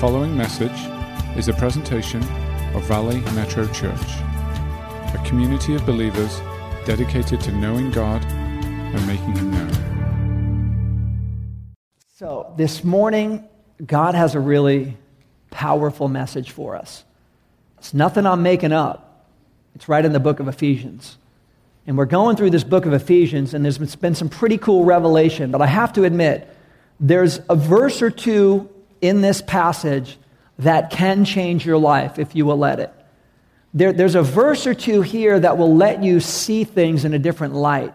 following message is a presentation of Valley Metro Church, a community of believers dedicated to knowing God and making Him known. So, this morning, God has a really powerful message for us. It's nothing I'm making up, it's right in the book of Ephesians. And we're going through this book of Ephesians, and there's been some pretty cool revelation, but I have to admit, there's a verse or two in this passage that can change your life if you will let it. There, there's a verse or two here that will let you see things in a different light.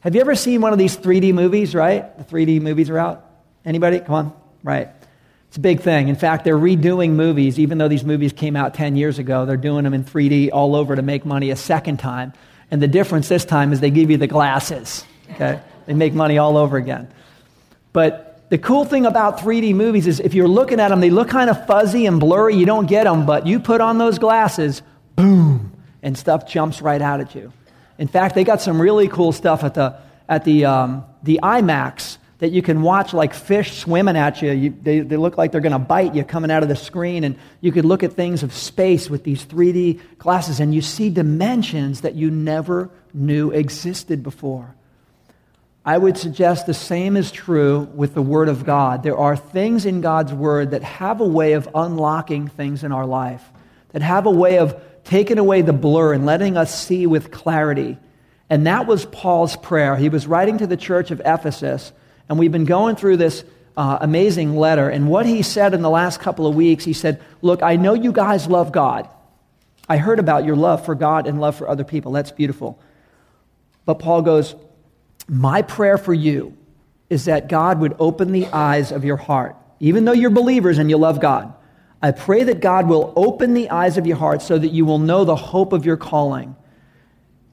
Have you ever seen one of these 3D movies, right? The 3D movies are out. Anybody? Come on. Right. It's a big thing. In fact, they're redoing movies, even though these movies came out 10 years ago. They're doing them in 3D all over to make money a second time. And the difference this time is they give you the glasses. Okay? They make money all over again. But the cool thing about 3D movies is if you're looking at them, they look kind of fuzzy and blurry. You don't get them, but you put on those glasses, boom, and stuff jumps right out at you. In fact, they got some really cool stuff at the, at the, um, the IMAX that you can watch like fish swimming at you. you they, they look like they're going to bite you coming out of the screen. And you could look at things of space with these 3D glasses, and you see dimensions that you never knew existed before. I would suggest the same is true with the Word of God. There are things in God's Word that have a way of unlocking things in our life, that have a way of taking away the blur and letting us see with clarity. And that was Paul's prayer. He was writing to the church of Ephesus and we've been going through this uh, amazing letter. And what he said in the last couple of weeks, he said, Look, I know you guys love God. I heard about your love for God and love for other people. That's beautiful. But Paul goes, My prayer for you is that God would open the eyes of your heart. Even though you're believers and you love God, I pray that God will open the eyes of your heart so that you will know the hope of your calling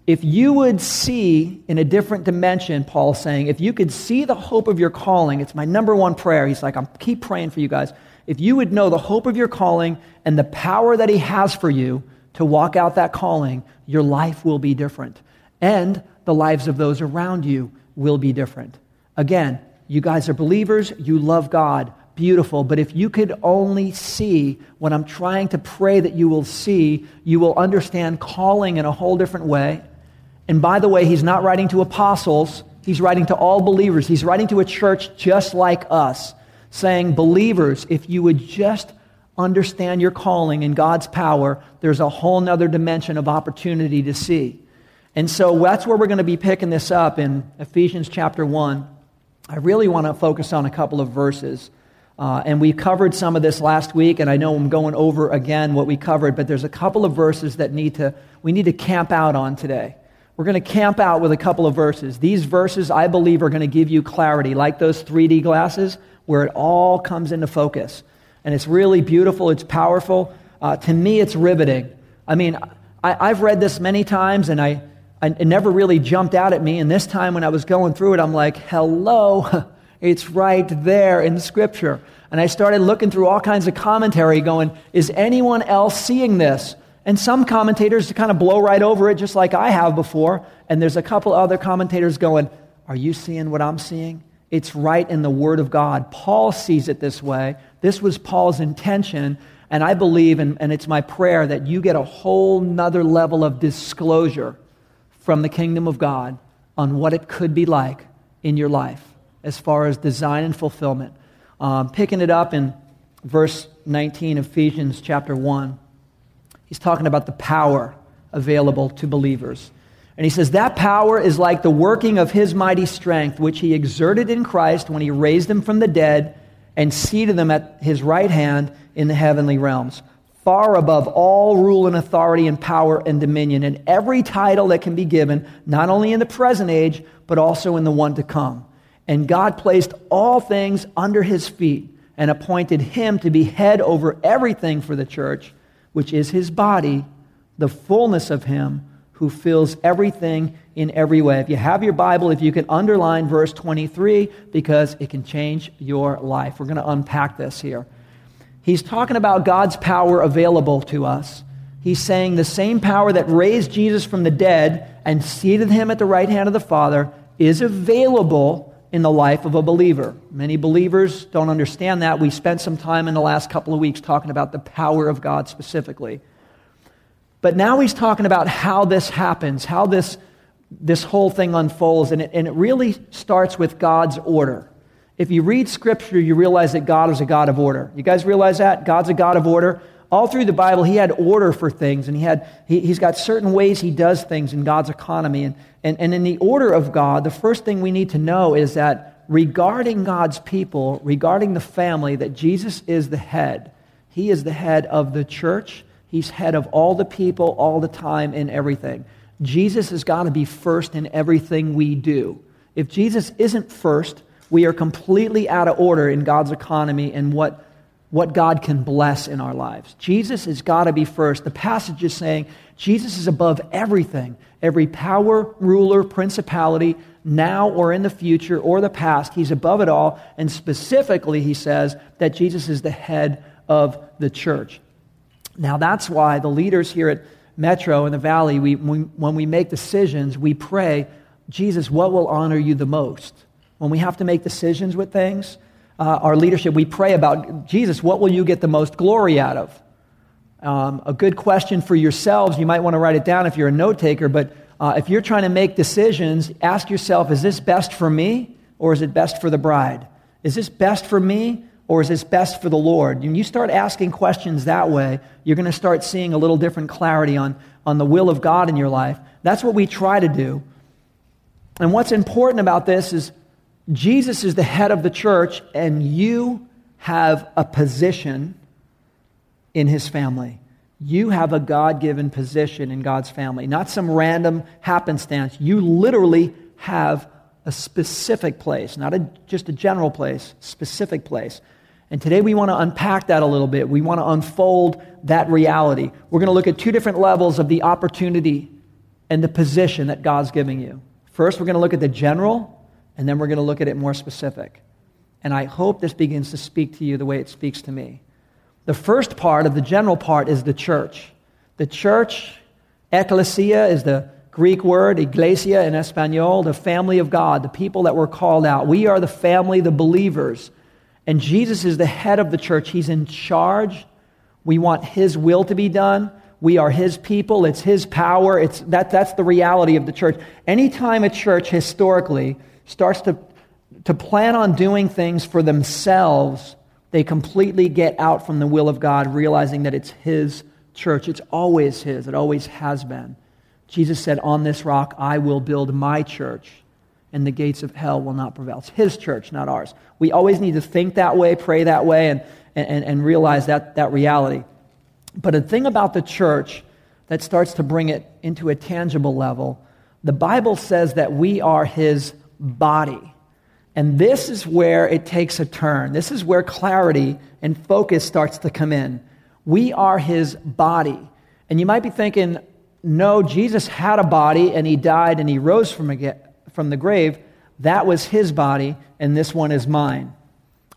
if you would see in a different dimension, Paul's saying, if you could see the hope of your calling, it's my number one prayer. He's like, I'm keep praying for you guys. If you would know the hope of your calling and the power that he has for you to walk out that calling, your life will be different. And the lives of those around you will be different. Again, you guys are believers, you love God, beautiful. But if you could only see what I'm trying to pray that you will see, you will understand calling in a whole different way and by the way, he's not writing to apostles, he's writing to all believers. He's writing to a church just like us, saying, Believers, if you would just understand your calling and God's power, there's a whole nother dimension of opportunity to see. And so that's where we're going to be picking this up in Ephesians chapter 1. I really want to focus on a couple of verses. Uh, and we covered some of this last week, and I know I'm going over again what we covered, but there's a couple of verses that need to, we need to camp out on today. We're going to camp out with a couple of verses. These verses, I believe, are going to give you clarity, like those 3D glasses, where it all comes into focus. And it's really beautiful, it's powerful. Uh, to me, it's riveting. I mean, I, have read this many times, and I, it never really jumped out at me. And this time, when I was going through it, I'm like, hello, it's right there in the Scripture. And I started looking through all kinds of commentary, going, is anyone else seeing this? And some commentators kind of blow right over it, just like I have before. And there's a couple other commentators going, Are you seeing what I'm seeing? It's right in the Word of God. Paul sees it this way. This was Paul's intention. And I believe, and, and it's my prayer, that you get a whole nother level of disclosure from the kingdom of God on what it could be like in your life as far as design and fulfillment. Um, picking it up in verse 19, Ephesians chapter 1. He's talking about the power available to believers. And he says, That power is like the working of his mighty strength, which he exerted in Christ when he raised him from the dead and seated them at his right hand in the heavenly realms, far above all rule and authority and power and dominion, and every title that can be given, not only in the present age, but also in the one to come. And God placed all things under his feet and appointed him to be head over everything for the church which is his body, the fullness of him who fills everything in every way. If you have your Bible, if you can underline verse 23, because it can change your life. We're going to unpack this here. He's talking about God's power available to us. He's saying the same power that raised Jesus from the dead and seated him at the right hand of the Father is available in the life of a believer. Many believers don't understand that. We spent some time in the last couple of weeks talking about the power of God specifically. But now he's talking about how this happens, how this, this whole thing unfolds, and it, and it really starts with God's order. If you read Scripture, you realize that God is a God of order. You guys realize that? God's a God of order. All through the Bible, he had order for things, and he had, he, has got certain ways he does things in God's economy. And, and, and in the order of God, the first thing we need to know is that regarding God's people, regarding the family, that Jesus is the head. He is the head of the church, He's head of all the people, all the time, in everything. Jesus has got to be first in everything we do. If Jesus isn't first, we are completely out of order in God's economy and what, what God can bless in our lives. Jesus has got to be first. The passage is saying Jesus is above everything every power, ruler, principality, now or in the future or the past. He's above it all. And specifically, he says that Jesus is the head of the church. Now, that's why the leaders here at Metro in the Valley, we, when we make decisions, we pray, Jesus, what will honor you the most? When we have to make decisions with things, uh, our leadership, we pray about, Jesus, what will you get the most glory out of? Um, a good question for yourselves, you might want to write it down if you're a note taker, but uh, if you're trying to make decisions, ask yourself, is this best for me or is it best for the bride? Is this best for me or is this best for the Lord? When you start asking questions that way, you're going to start seeing a little different clarity on, on the will of God in your life. That's what we try to do. And what's important about this is Jesus is the head of the church, and you have a position in his family. You have a God given position in God's family, not some random happenstance. You literally have a specific place, not a, just a general place, specific place. And today we want to unpack that a little bit. We want to unfold that reality. We're going to look at two different levels of the opportunity and the position that God's giving you. First, we're going to look at the general, and then we're going to look at it more specific. And I hope this begins to speak to you the way it speaks to me. The first part of the general part is the church. The church, ecclesia, is the Greek word, iglesia in Espanol, the family of God, the people that were called out. We are the family, the believers and Jesus is the head of the church. He's in charge. We want His will to be done. We are His people. It's His power. It's, that, that's the reality of the church. Anytime a church historically starts to, to plan on doing things for themselves, they completely get out from the will of God, realizing that it's His church. It's always His, it always has been. Jesus said, On this rock I will build my church and the gates of hell will not prevail. It's his church, not ours. We always need to think that way, pray that way, and, and, and realize that, that reality. But a thing about the church that starts to bring it into a tangible level, the Bible says that we are his body. And this is where it takes a turn. This is where clarity and focus starts to come in. We are his body. And you might be thinking, no, Jesus had a body and he died and he rose from again from the grave, that was his body, and this one is mine.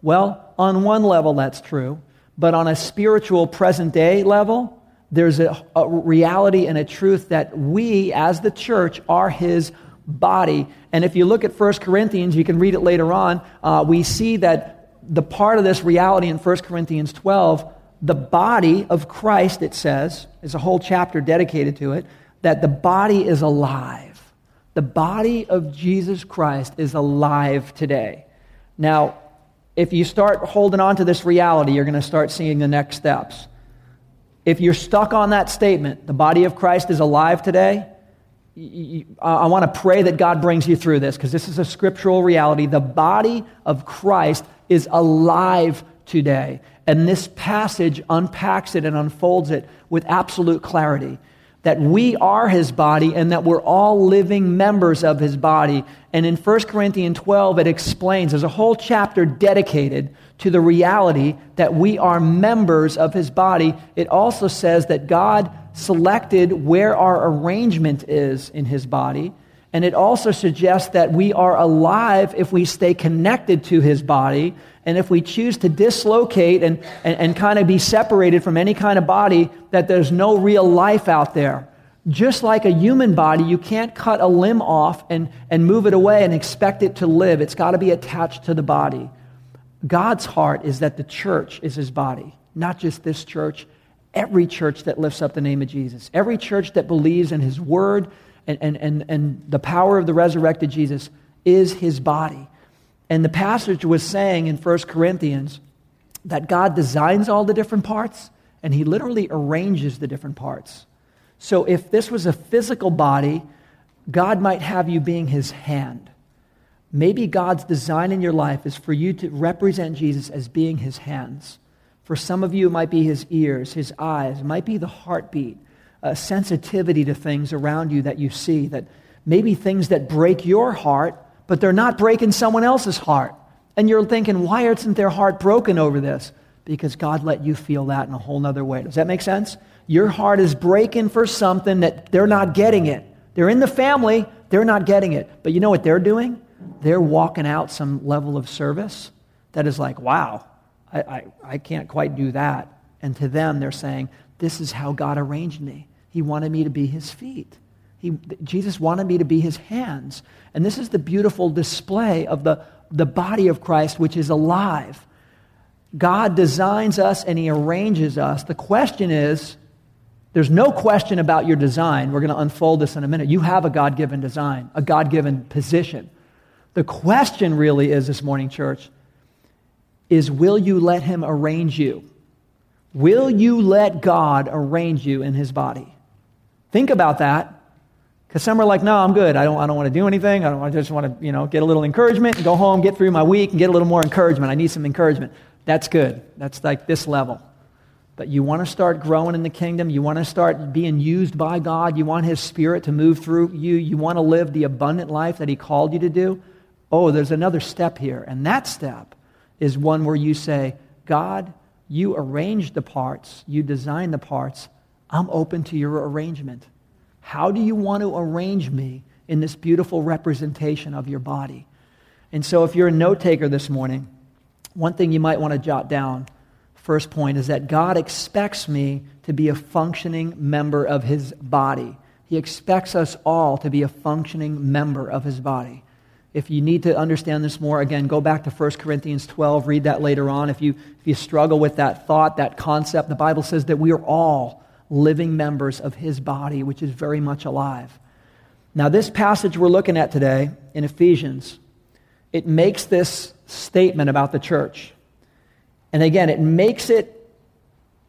Well, on one level, that's true. But on a spiritual present day level, there's a, a, reality and a truth that we, as the church, are his body. And if you look at 1 Corinthians, you can read it later on, uh, we see that the part of this reality in 1 Corinthians 12, the body of Christ, it says, is a whole chapter dedicated to it, that the body is alive. The body of Jesus Christ is alive today. Now, if you start holding on to this reality, you're going to start seeing the next steps. If you're stuck on that statement, the body of Christ is alive today, I want to pray that God brings you through this because this is a scriptural reality. The body of Christ is alive today. And this passage unpacks it and unfolds it with absolute clarity that we are his body and that we're all living members of his body. And in 1 Corinthians 12, it explains, there's a whole chapter dedicated to the reality that we are members of his body. It also says that God selected where our arrangement is in his body. And it also suggests that we are alive if we stay connected to his body. And if we choose to dislocate and, and, and kind of be separated from any kind of body, that there's no real life out there. Just like a human body, you can't cut a limb off and, and move it away and expect it to live. It's got to be attached to the body. God's heart is that the church is his body, not just this church, every church that lifts up the name of Jesus, every church that believes in his word and, and, and, and the power of the resurrected Jesus is his body. And the passage was saying in 1 Corinthians that God designs all the different parts and he literally arranges the different parts. So if this was a physical body, God might have you being his hand. Maybe God's design in your life is for you to represent Jesus as being his hands. For some of you, it might be his ears, his eyes, it might be the heartbeat, a sensitivity to things around you that you see, that maybe things that break your heart, but they're not breaking someone else's heart. And you're thinking, why isn't their heart broken over this? Because God let you feel that in a whole other way. Does that make sense? Your heart is breaking for something that they're not getting it. They're in the family, they're not getting it. But you know what they're doing? They're walking out some level of service that is like, wow, I, I, I can't quite do that. And to them, they're saying, this is how God arranged me. He wanted me to be his feet. He, Jesus wanted me to be his hands. And this is the beautiful display of the, the body of Christ, which is alive. God designs us and he arranges us. The question is there's no question about your design. We're going to unfold this in a minute. You have a God given design, a God given position. The question really is this morning, church, is will you let him arrange you? Will you let God arrange you in his body? Think about that. Because some are like, no, I'm good. I don't, I don't want to do anything. I, don't, I just want to, you know, get a little encouragement and go home, get through my week and get a little more encouragement. I need some encouragement. That's good. That's like this level. But you want to start growing in the kingdom. You want to start being used by God. You want His Spirit to move through you. You want to live the abundant life that He called you to do. Oh, there's another step here. And that step is one where you say, God, you arrange the parts, you design the parts. I'm open to your arrangement. How do you want to arrange me in this beautiful representation of your body? And so, if you're a note taker this morning, one thing you might want to jot down, first point, is that God expects me to be a functioning member of his body. He expects us all to be a functioning member of his body. If you need to understand this more, again, go back to 1 Corinthians 12, read that later on. If you, if you struggle with that thought, that concept, the Bible says that we are all living members of his body, which is very much alive. Now, this passage we're looking at today in Ephesians, it makes this statement about the church. And again, it makes it,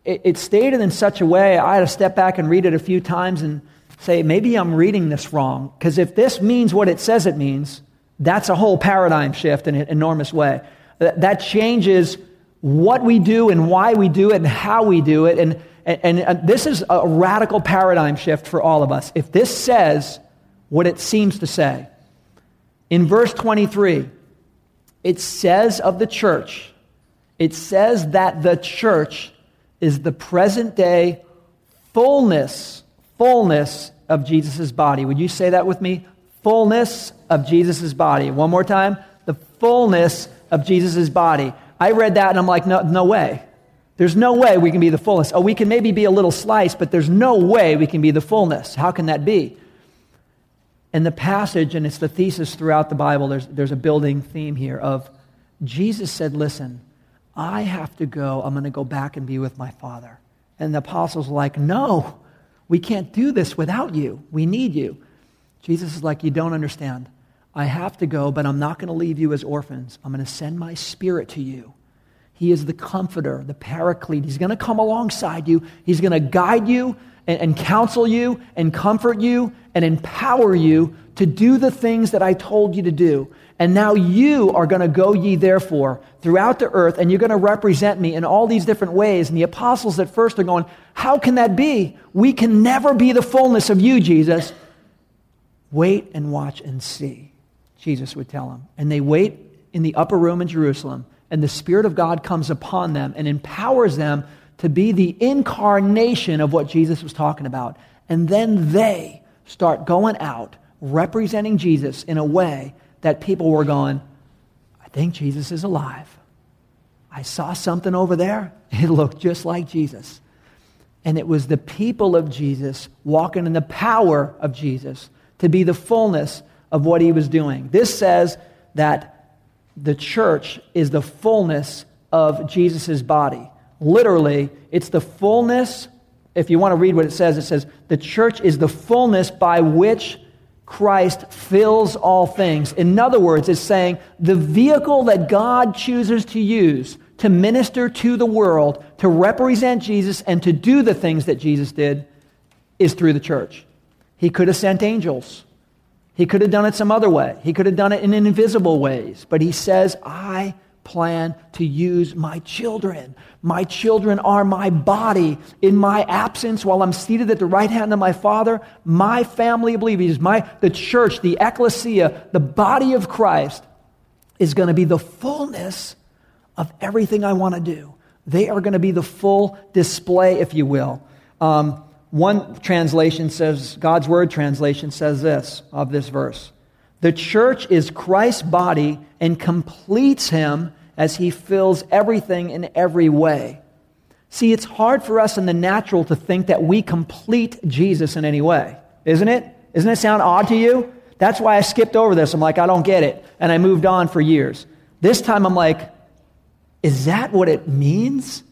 it, stated in such a way, I had to step back and read it a few times and say, maybe I'm reading this wrong. Because if this means what it says it means, that's a whole paradigm shift in an enormous way. That, changes what we do and why we do it and how we do it. And and, and, uh, this is a radical paradigm shift for all of us. If this says what it seems to say, in verse 23, it says of the church, it says that the church is the present day fullness, fullness of Jesus' body. Would you say that with me? Fullness of Jesus' body. One more time. The fullness of Jesus' body. I read that and I'm like, no, no way. There's no way we can be the fullness. Oh, we can maybe be a little slice, but there's no way we can be the fullness. How can that be? In the passage, and it's the thesis throughout the Bible, there's, there's a building theme here of Jesus said, Listen, I have to go. I'm going to go back and be with my Father. And the apostles are like, No, we can't do this without you. We need you. Jesus is like, You don't understand. I have to go, but I'm not going to leave you as orphans. I'm going to send my spirit to you. He is the comforter, the paraclete. He's going to come alongside you. He's going to guide you and, and, counsel you and comfort you and empower you to do the things that I told you to do. And now you are going to go ye therefore throughout the earth and you're going to represent me in all these different ways. And the apostles at first are going, How can that be? We can never be the fullness of you, Jesus. Wait and watch and see, Jesus would tell them. And they wait in the upper room in Jerusalem and the Spirit of God comes upon them and empowers them to be the incarnation of what Jesus was talking about. And then they start going out representing Jesus in a way that people were going, I think Jesus is alive. I saw something over there. It looked just like Jesus. And it was the people of Jesus walking in the power of Jesus to be the fullness of what he was doing. This says that the church is the fullness of Jesus' body. Literally, it's the fullness. If you want to read what it says, it says, the church is the fullness by which Christ fills all things. In other words, it's saying the vehicle that God chooses to use to minister to the world, to represent Jesus, and to do the things that Jesus did is through the church. He could have sent angels. He could have done it some other way. He could have done it in invisible ways. But he says, I plan to use my children. My children are my body. In my absence, while I'm seated at the right hand of my Father, my family of believers, my, the church, the ecclesia, the body of Christ is going to be the fullness of everything I want to do. They are going to be the full display, if you will. Um, one translation says, God's Word translation says this of this verse The church is Christ's body and completes him as he fills everything in every way. See, it's hard for us in the natural to think that we complete Jesus in any way, isn't it? Doesn't it sound odd to you? That's why I skipped over this. I'm like, I don't get it. And I moved on for years. This time I'm like, is that what it means?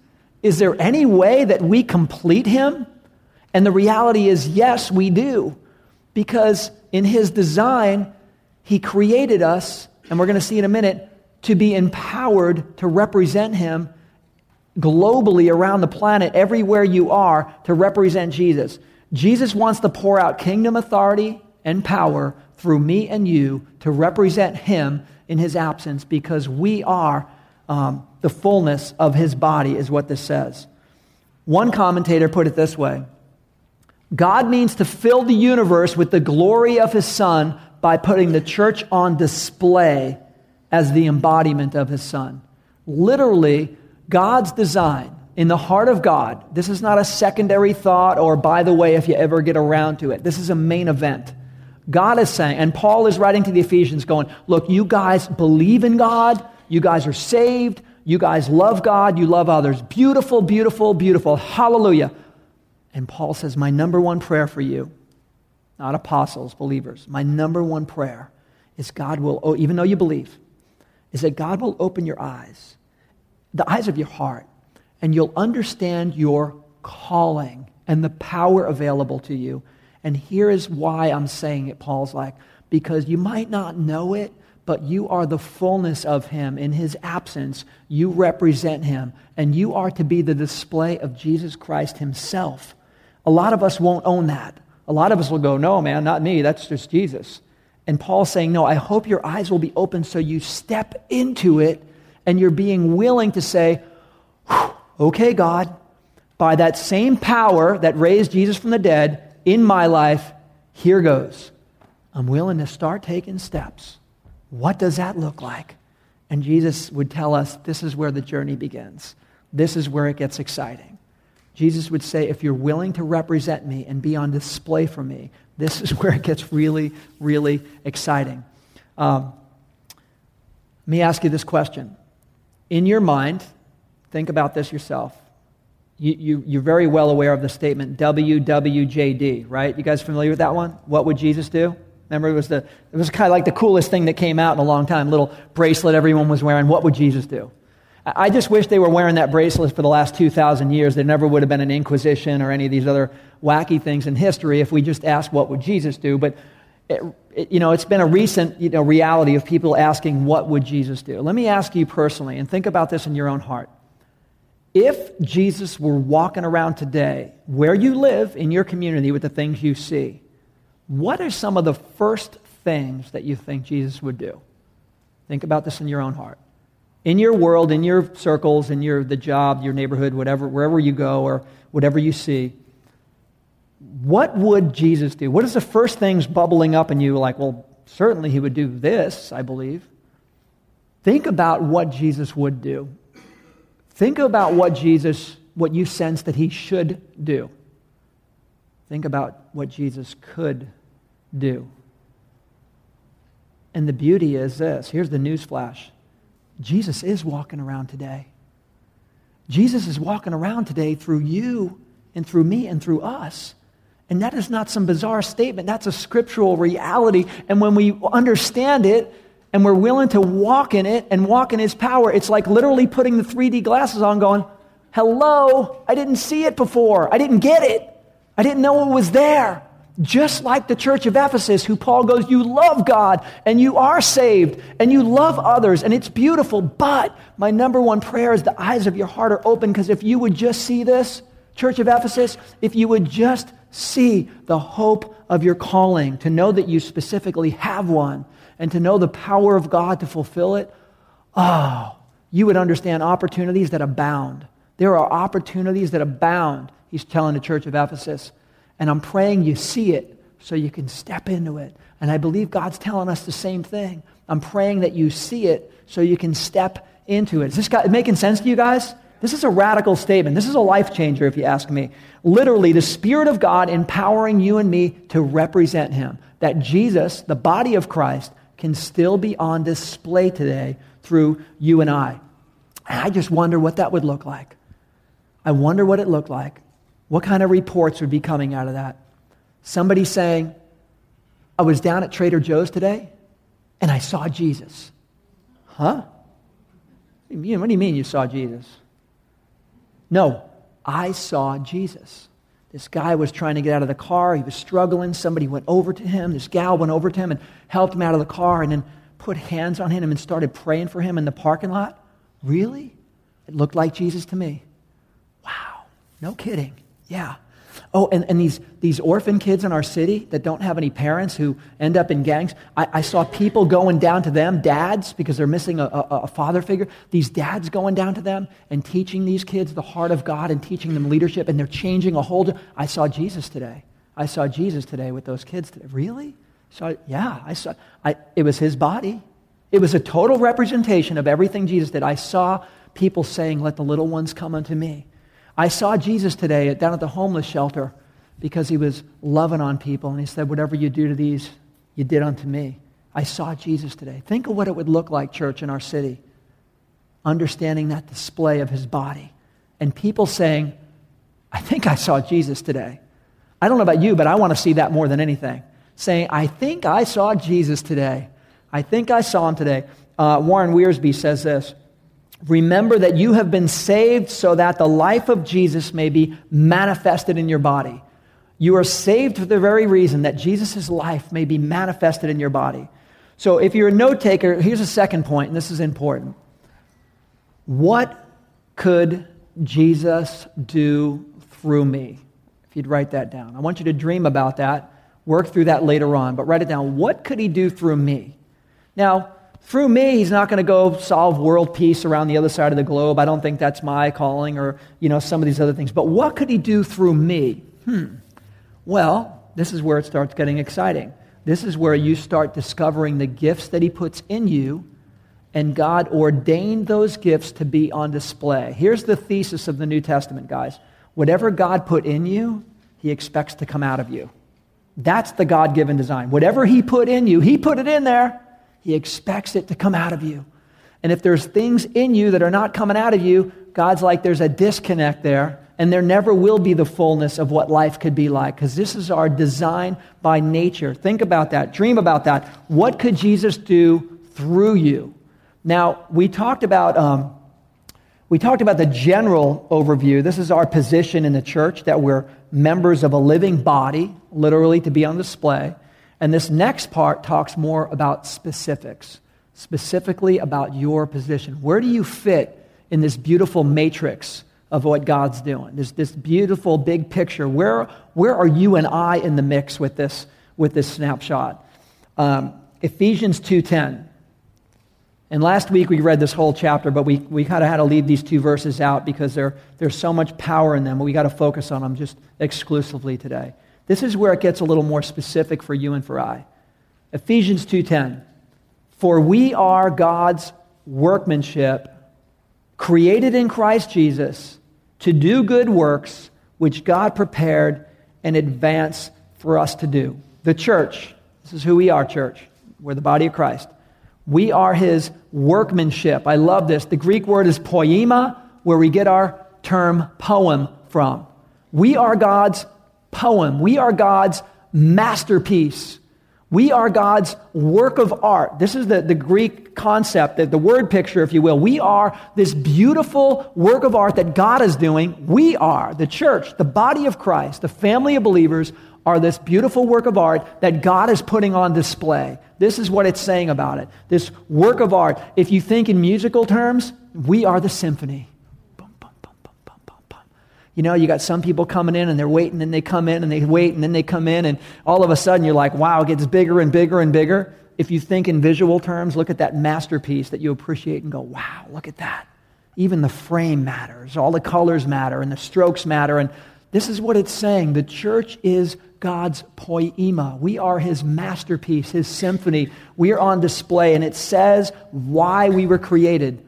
Is there any way that we complete him? And the reality is, yes, we do. Because in his design, he created us, and we're going to see in a minute, to be empowered to represent him globally around the planet, everywhere you are, to represent Jesus. Jesus wants to pour out kingdom authority and power through me and you to represent him in his absence because we are um, the fullness of his body, is what this says. One commentator put it this way God means to fill the universe with the glory of his son by putting the church on display as the embodiment of his son. Literally, God's design in the heart of God, this is not a secondary thought or by the way, if you ever get around to it. This is a main event. God is saying, and Paul is writing to the Ephesians going, look, you guys believe in God, you guys are saved. You guys love God. You love others. Beautiful, beautiful, beautiful. Hallelujah. And Paul says, My number one prayer for you, not apostles, believers, my number one prayer is God will, oh, even though you believe, is that God will open your eyes, the eyes of your heart, and you'll understand your calling and the power available to you. And here is why I'm saying it, Paul's like, because you might not know it, but you are the fullness of him. In his absence, you represent him, and you are to be the display of Jesus Christ himself. A lot of us won't own that. A lot of us will go, No, man, not me. That's just Jesus. And Paul's saying, No, I hope your eyes will be open so you step into it and you're being willing to say, Okay, God, by that same power that raised Jesus from the dead in my life, here goes. I'm willing to start taking steps what does that look like? And Jesus would tell us this is where the journey begins. This is where it gets exciting. Jesus would say, if you're willing to represent me and be on display for me, this is where it gets really, really exciting. Um, let me ask you this question. In your mind, think about this yourself. You, you, you're very well aware of the statement WWJD, right? You guys familiar with that one? What would Jesus do? Remember, it was, the, it was kind of like the coolest thing that came out in a long time. Little bracelet everyone was wearing. What would Jesus do? I just wish they were wearing that bracelet for the last 2,000 years. There never would have been an Inquisition or any of these other wacky things in history if we just asked, what would Jesus do? But, it, it, you know, it's been a recent you know, reality of people asking, what would Jesus do? Let me ask you personally, and think about this in your own heart. If Jesus were walking around today, where you live in your community with the things you see, what are some of the first things that you think Jesus would do? Think about this in your own heart. In your world, in your circles, in your the job, your neighborhood, whatever, wherever you go or whatever you see, what would Jesus do? What is the first things bubbling up in you like, well, certainly he would do this, I believe. Think about what Jesus would do. Think about what Jesus, what you sense that he should do. Think about what Jesus could do. And the beauty is this here's the news flash Jesus is walking around today. Jesus is walking around today through you and through me and through us. And that is not some bizarre statement. That's a scriptural reality. And when we understand it and we're willing to walk in it and walk in His power, it's like literally putting the 3D glasses on, going, Hello, I didn't see it before. I didn't get it. I didn't know it was there. Just like the church of Ephesus, who Paul goes, You love God and you are saved and you love others and it's beautiful. But my number one prayer is the eyes of your heart are open because if you would just see this, church of Ephesus, if you would just see the hope of your calling, to know that you specifically have one, and to know the power of God to fulfill it, oh, you would understand opportunities that abound. There are opportunities that abound, he's telling the church of Ephesus. And I'm praying you see it so you can step into it. And I believe God's telling us the same thing. I'm praying that you see it so you can step into it. Is this guy, making sense to you guys? This is a radical statement. This is a life changer, if you ask me. Literally, the Spirit of God empowering you and me to represent Him. That Jesus, the body of Christ, can still be on display today through you and I. And I just wonder what that would look like. I wonder what it looked like. What kind of reports would be coming out of that? Somebody saying, I was down at Trader Joe's today and I saw Jesus. Huh? What do you mean you saw Jesus? No, I saw Jesus. This guy was trying to get out of the car. He was struggling. Somebody went over to him. This gal went over to him and helped him out of the car and then put hands on him and started praying for him in the parking lot. Really? It looked like Jesus to me. Wow. No kidding. Yeah. Oh, and, and these, these orphan kids in our city that don't have any parents who end up in gangs, I, I saw people going down to them, dads, because they're missing a, a, a father figure. These dads going down to them and teaching these kids the heart of God and teaching them leadership, and they're changing a whole. I saw Jesus today. I saw Jesus today with those kids today. Really? So yeah, I saw. I, it was his body. It was a total representation of everything Jesus did. I saw people saying, "Let the little ones come unto me." I saw Jesus today down at the homeless shelter because he was loving on people and he said, Whatever you do to these, you did unto me. I saw Jesus today. Think of what it would look like, church, in our city, understanding that display of his body. And people saying, I think I saw Jesus today. I don't know about you, but I want to see that more than anything. Saying, I think I saw Jesus today. I think I saw him today. Uh, Warren Wiersbe says this Remember that you have been saved so that the life of Jesus may be manifested in your body. You are saved for the very reason that Jesus' life may be manifested in your body. So if you're a note taker, here's a second point, and this is important. What could Jesus do through me? If you'd write that down. I want you to dream about that, work through that later on, but write it down. What could he do through me? Now, through me, he's not going to go solve world peace around the other side of the globe. I don't think that's my calling or, you know, some of these other things. But what could he do through me? Hmm. Well, this is where it starts getting exciting. This is where you start discovering the gifts that he puts in you, and God ordained those gifts to be on display. Here's the thesis of the New Testament, guys. Whatever God put in you, he expects to come out of you. That's the God given design. Whatever he put in you, he put it in there. He expects it to come out of you. And if there's things in you that are not coming out of you, God's like, there's a disconnect there, and there never will be the fullness of what life could be like, because this is our design by nature. Think about that. Dream about that. What could Jesus do through you? Now, we talked about. Um, we talked about the general overview. This is our position in the church that we're members of a living body, literally to be on display. And this next part talks more about specifics, specifically about your position. Where do you fit in this beautiful matrix of what God's doing? This, this beautiful big picture. Where, where are you and I in the mix with this, with this snapshot? Um, Ephesians 2.10. And last week we read this whole chapter, but we, we kind of had to leave these two verses out because there, there's so much power in them. We got to focus on them just exclusively today. This is where it gets a little more specific for you and for I. Ephesians 2:10. For we are God's workmanship, created in Christ Jesus to do good works which God prepared in advance for us to do. The church, this is who we are, church. We're the body of Christ. We are his workmanship. I love this. The Greek word is poema, where we get our term poem from. We are God's poem. We are God's masterpiece. We are God's work of art. This is the, the Greek concept, the, the word picture, if you will. We are this beautiful work of art that God is doing. We are, the church, the body of Christ, the family of believers, are this beautiful work of art that God is putting on display. This is what it's saying about it. This work of art. If you think in musical terms, we are the symphony. You know, you got some people coming in and they're waiting and they come in and they wait and then they come in and all of a sudden you're like, wow, it gets bigger and bigger and bigger. If you think in visual terms, look at that masterpiece that you appreciate and go, wow, look at that. Even the frame matters, all the colors matter and the strokes matter. And this is what it's saying. The church is God's poema. We are his masterpiece, his symphony. We are on display, and it says why we were created.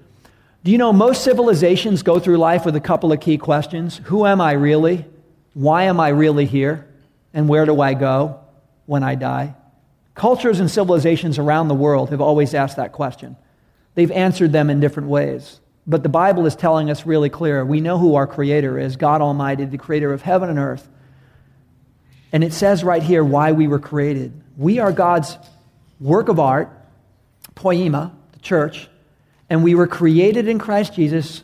Do you know most civilizations go through life with a couple of key questions? Who am I really? Why am I really here? And where do I go when I die? Cultures and civilizations around the world have always asked that question. They've answered them in different ways. But the Bible is telling us really clear. We know who our Creator is God Almighty, the Creator of heaven and earth. And it says right here why we were created. We are God's work of art, poema, the church, and we were created in Christ Jesus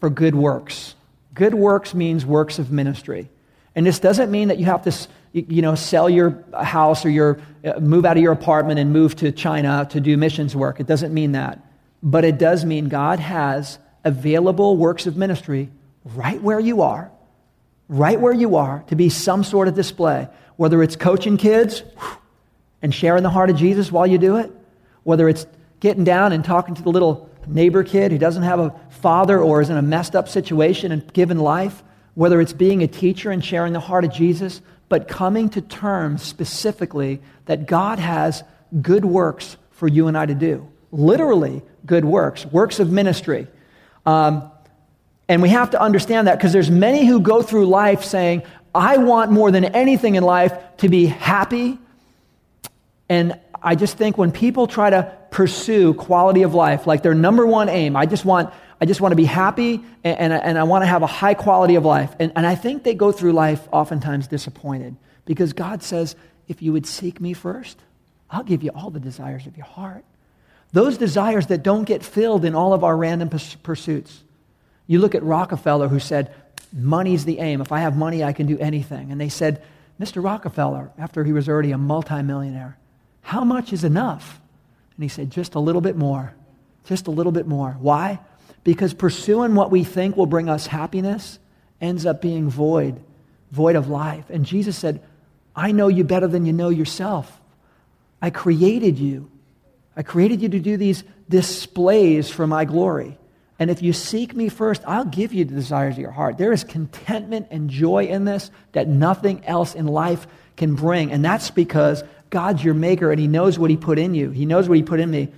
for good works. Good works means works of ministry. And this doesn't mean that you have to you know, sell your house or your, uh, move out of your apartment and move to China to do missions work. It doesn't mean that. But it does mean God has available works of ministry right where you are, right where you are, to be some sort of display. Whether it's coaching kids and sharing the heart of Jesus while you do it, whether it's getting down and talking to the little neighbor kid who doesn't have a father or is in a messed up situation and given life, whether it's being a teacher and sharing the heart of Jesus, but coming to terms specifically that God has good works for you and I to do. Literally, good works, works of ministry. Um, and we have to understand that because there's many who go through life saying, I want more than anything in life to be happy. And I just think when people try to pursue quality of life, like their number one aim. I just want, I just want to be happy and, and, and I want to have a high quality of life. And, and I think they go through life oftentimes disappointed because God says, if you would seek me first, I'll give you all the desires of your heart. Those desires that don't get filled in all of our random pursuits. You look at Rockefeller, who said, Money's the aim. If I have money, I can do anything. And they said, Mr. Rockefeller, after he was already a multimillionaire, how much is enough? And he said, just a little bit more. Just a little bit more. Why? Because pursuing what we think will bring us happiness ends up being void, void of life. And Jesus said, I know you better than you know yourself. I created you. I created you to do these displays for my glory. And if you seek me first, I'll give you the desires of your heart. There is contentment and joy in this that nothing else in life can bring. And that's because God's your maker and He knows what He put in you. He knows what He put in me.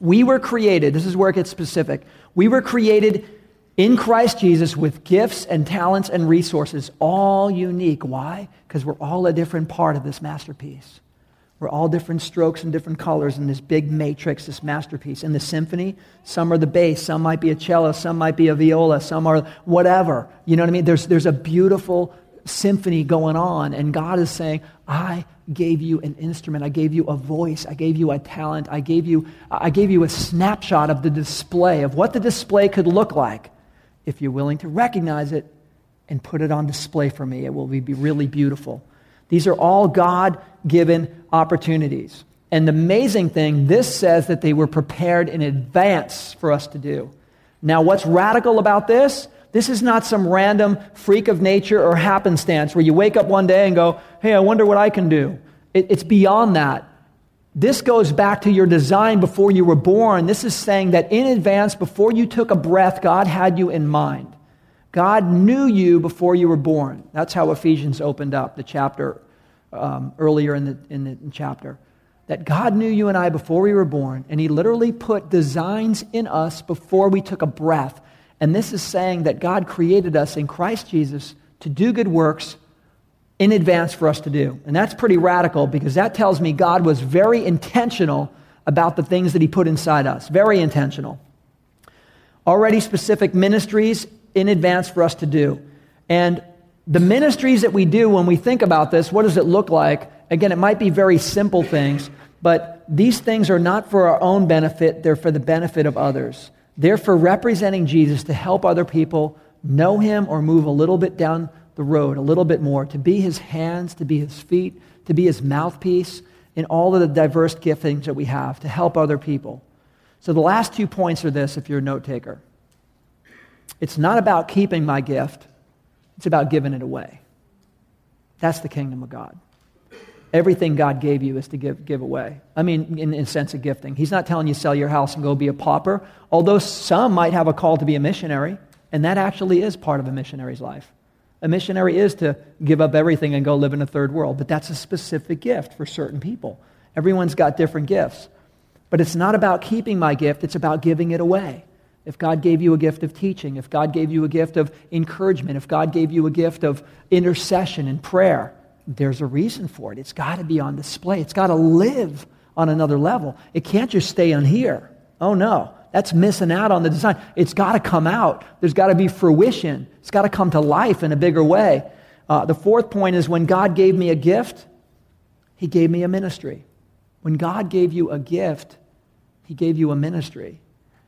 We were created, this is where it gets specific. We were created in Christ Jesus with gifts and talents and resources, all unique. Why? Because we're all a different part of this masterpiece. We're all different strokes and different colors in this big matrix, this masterpiece. In the symphony, some are the bass, some might be a cello, some might be a viola, some are whatever. You know what I mean? There's, there's a beautiful symphony going on, and God is saying, I gave you an instrument. I gave you a voice. I gave you a talent. I gave you, I gave you a snapshot of the display, of what the display could look like. If you're willing to recognize it and put it on display for me, it will be really beautiful. These are all God given opportunities. And the amazing thing, this says that they were prepared in advance for us to do. Now, what's radical about this? This is not some random freak of nature or happenstance where you wake up one day and go, hey, I wonder what I can do. It, it's beyond that. This goes back to your design before you were born. This is saying that in advance, before you took a breath, God had you in mind. God knew you before you were born. That's how Ephesians opened up the chapter um, earlier in the, in the chapter. That God knew you and I before we were born, and He literally put designs in us before we took a breath. And this is saying that God created us in Christ Jesus to do good works in advance for us to do. And that's pretty radical because that tells me God was very intentional about the things that He put inside us. Very intentional. Already specific ministries in advance for us to do. And the ministries that we do when we think about this, what does it look like? Again, it might be very simple things, but these things are not for our own benefit, they're for the benefit of others. They're for representing Jesus to help other people know him or move a little bit down the road, a little bit more, to be his hands, to be his feet, to be his mouthpiece in all of the diverse giftings that we have to help other people. So the last two points are this if you're a note taker. It's not about keeping my gift, it's about giving it away. That's the kingdom of God. Everything God gave you is to give, give away. I mean, in, in sense of gifting. He's not telling you sell your house and go be a pauper, although some might have a call to be a missionary, and that actually is part of a missionary's life. A missionary is to give up everything and go live in a third world, but that's a specific gift for certain people. Everyone's got different gifts. But it's not about keeping my gift, it's about giving it away. If God gave you a gift of teaching, if God gave you a gift of encouragement, if God gave you a gift of intercession and prayer, there's a reason for it. It's got to be on display. It's got to live on another level. It can't just stay on here. Oh no, that's missing out on the design. It's got to come out. There's got to be fruition. It's got to come to life in a bigger way. Uh, the fourth point is when God gave me a gift, He gave me a ministry. When God gave you a gift, He gave you a ministry.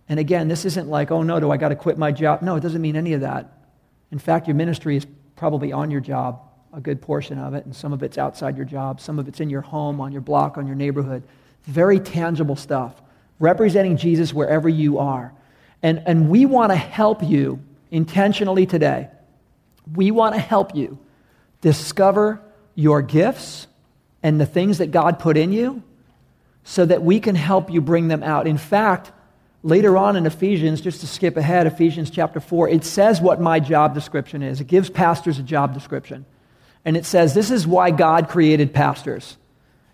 And again, this isn't like, oh no, do I got to quit my job? No, it doesn't mean any of that. In fact, your ministry is probably on your job, a good portion of it, and some of it's outside your job, some of it's in your home, on your block, on your neighborhood. Very tangible stuff, representing Jesus wherever you are. And, and we want to help you intentionally today. We want to help you discover your gifts and the things that God put in you so that we can help you bring them out. In fact, later on in Ephesians, just to skip ahead, Ephesians chapter 4, it says what my job description is. It gives pastors a job description. And it says, This is why God created pastors.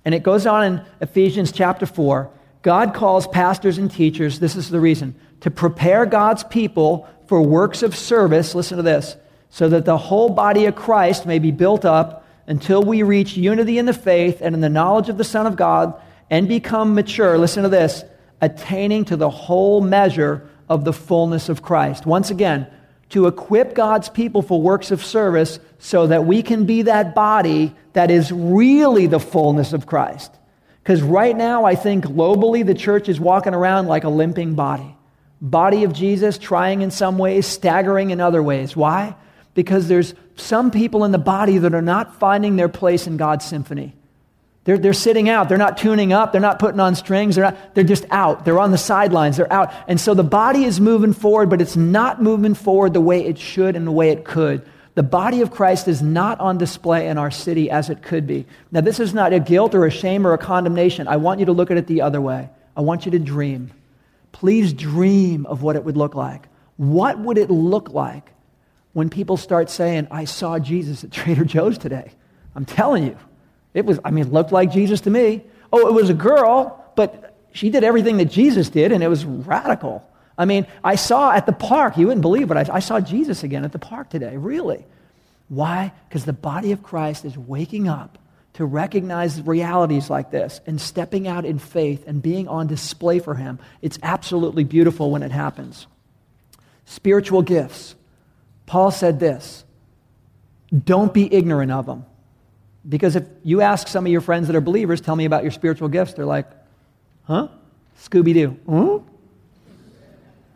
And it goes on in Ephesians chapter 4 God calls pastors and teachers, this is the reason, to prepare God's people for works of service. Listen to this so that the whole body of Christ may be built up until we reach unity in the faith and in the knowledge of the Son of God and become mature. Listen to this attaining to the whole measure of the fullness of Christ. Once again, to equip God's people for works of service so that we can be that body that is really the fullness of Christ. Because right now, I think globally, the church is walking around like a limping body. Body of Jesus, trying in some ways, staggering in other ways. Why? Because there's some people in the body that are not finding their place in God's symphony. They're, they're sitting out. They're not tuning up. They're not putting on strings. They're, not, they're just out. They're on the sidelines. They're out. And so the body is moving forward, but it's not moving forward the way it should and the way it could. The body of Christ is not on display in our city as it could be. Now, this is not a guilt or a shame or a condemnation. I want you to look at it the other way. I want you to dream. Please dream of what it would look like. What would it look like when people start saying, I saw Jesus at Trader Joe's today? I'm telling you. It was, I mean, it looked like Jesus to me. Oh, it was a girl, but she did everything that Jesus did, and it was radical. I mean, I saw at the park, you wouldn't believe it, I, I saw Jesus again at the park today, really. Why? Because the body of Christ is waking up to recognize realities like this and stepping out in faith and being on display for Him. It's absolutely beautiful when it happens. Spiritual gifts. Paul said this don't be ignorant of them. Because if you ask some of your friends that are believers, tell me about your spiritual gifts, they're like, huh? Scooby Doo. Hmm?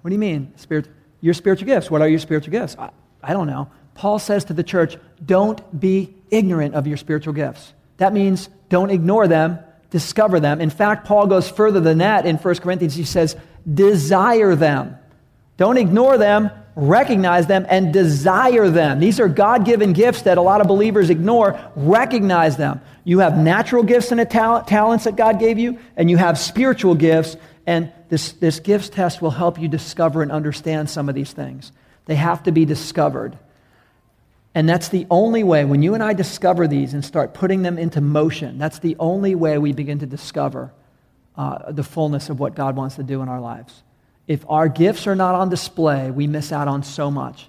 What do you mean? Spirit, your spiritual gifts. What are your spiritual gifts? I, I don't know. Paul says to the church, don't be ignorant of your spiritual gifts. That means don't ignore them, discover them. In fact, Paul goes further than that in 1 Corinthians. He says, desire them. Don't ignore them, recognize them, and desire them. These are God given gifts that a lot of believers ignore. Recognize them. You have natural gifts and talent, talents that God gave you, and you have spiritual gifts. And this, this gifts test will help you discover and understand some of these things. They have to be discovered. And that's the only way, when you and I discover these and start putting them into motion, that's the only way we begin to discover uh, the fullness of what God wants to do in our lives. If our gifts are not on display, we miss out on so much.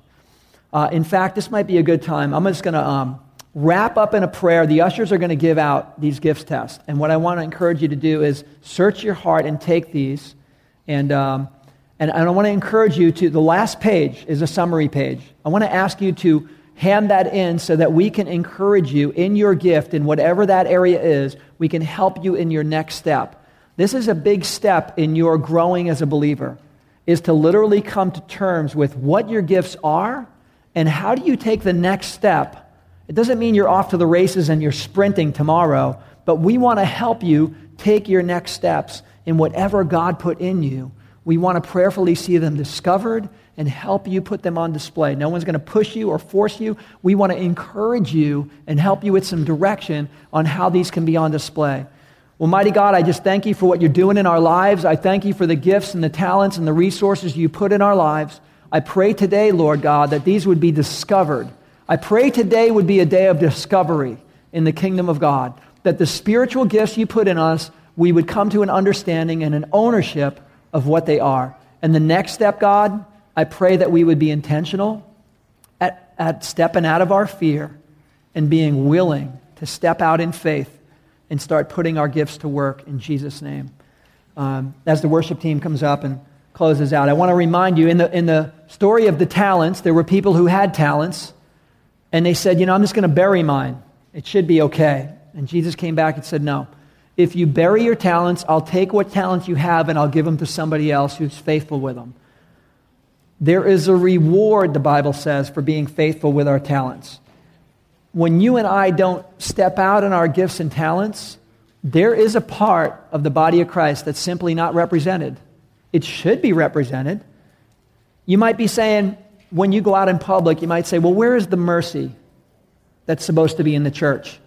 Uh, in fact, this might be a good time. I'm just going to um, wrap up in a prayer. The ushers are going to give out these gifts tests. And what I want to encourage you to do is search your heart and take these. And, um, and, and I want to encourage you to, the last page is a summary page. I want to ask you to hand that in so that we can encourage you in your gift, in whatever that area is. We can help you in your next step. This is a big step in your growing as a believer, is to literally come to terms with what your gifts are and how do you take the next step. It doesn't mean you're off to the races and you're sprinting tomorrow, but we want to help you take your next steps in whatever God put in you. We want to prayerfully see them discovered and help you put them on display. No one's going to push you or force you. We want to encourage you and help you with some direction on how these can be on display. Well, mighty God, I just thank you for what you're doing in our lives. I thank you for the gifts and the talents and the resources you put in our lives. I pray today, Lord God, that these would be discovered. I pray today would be a day of discovery in the kingdom of God, that the spiritual gifts you put in us, we would come to an understanding and an ownership of what they are. And the next step, God, I pray that we would be intentional at, at stepping out of our fear and being willing to step out in faith and start putting our gifts to work in Jesus' name. Um, as the worship team comes up and closes out, I want to remind you in the, in the story of the talents, there were people who had talents, and they said, You know, I'm just going to bury mine. It should be okay. And Jesus came back and said, No. If you bury your talents, I'll take what talents you have and I'll give them to somebody else who's faithful with them. There is a reward, the Bible says, for being faithful with our talents. When you and I don't step out in our gifts and talents, there is a part of the body of Christ that's simply not represented. It should be represented. You might be saying, when you go out in public, you might say, Well, where is the mercy that's supposed to be in the church?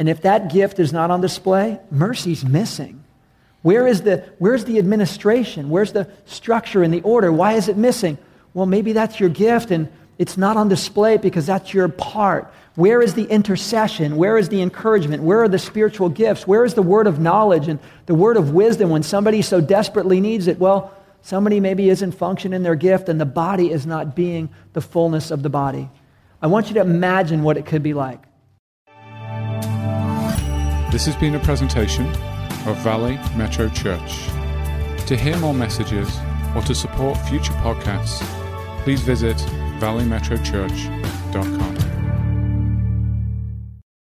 And if that gift is not on display, mercy's missing. Where is the, where's the administration? Where's the structure and the order? Why is it missing? Well, maybe that's your gift and it's not on display because that's your part. Where is the intercession? Where is the encouragement? Where are the spiritual gifts? Where is the word of knowledge and the word of wisdom when somebody so desperately needs it? Well, somebody maybe isn't functioning their gift and the body is not being the fullness of the body. I want you to imagine what it could be like. This has been a presentation of Valley Metro Church. To hear more messages or to support future podcasts, please visit valleymetrochurch.com.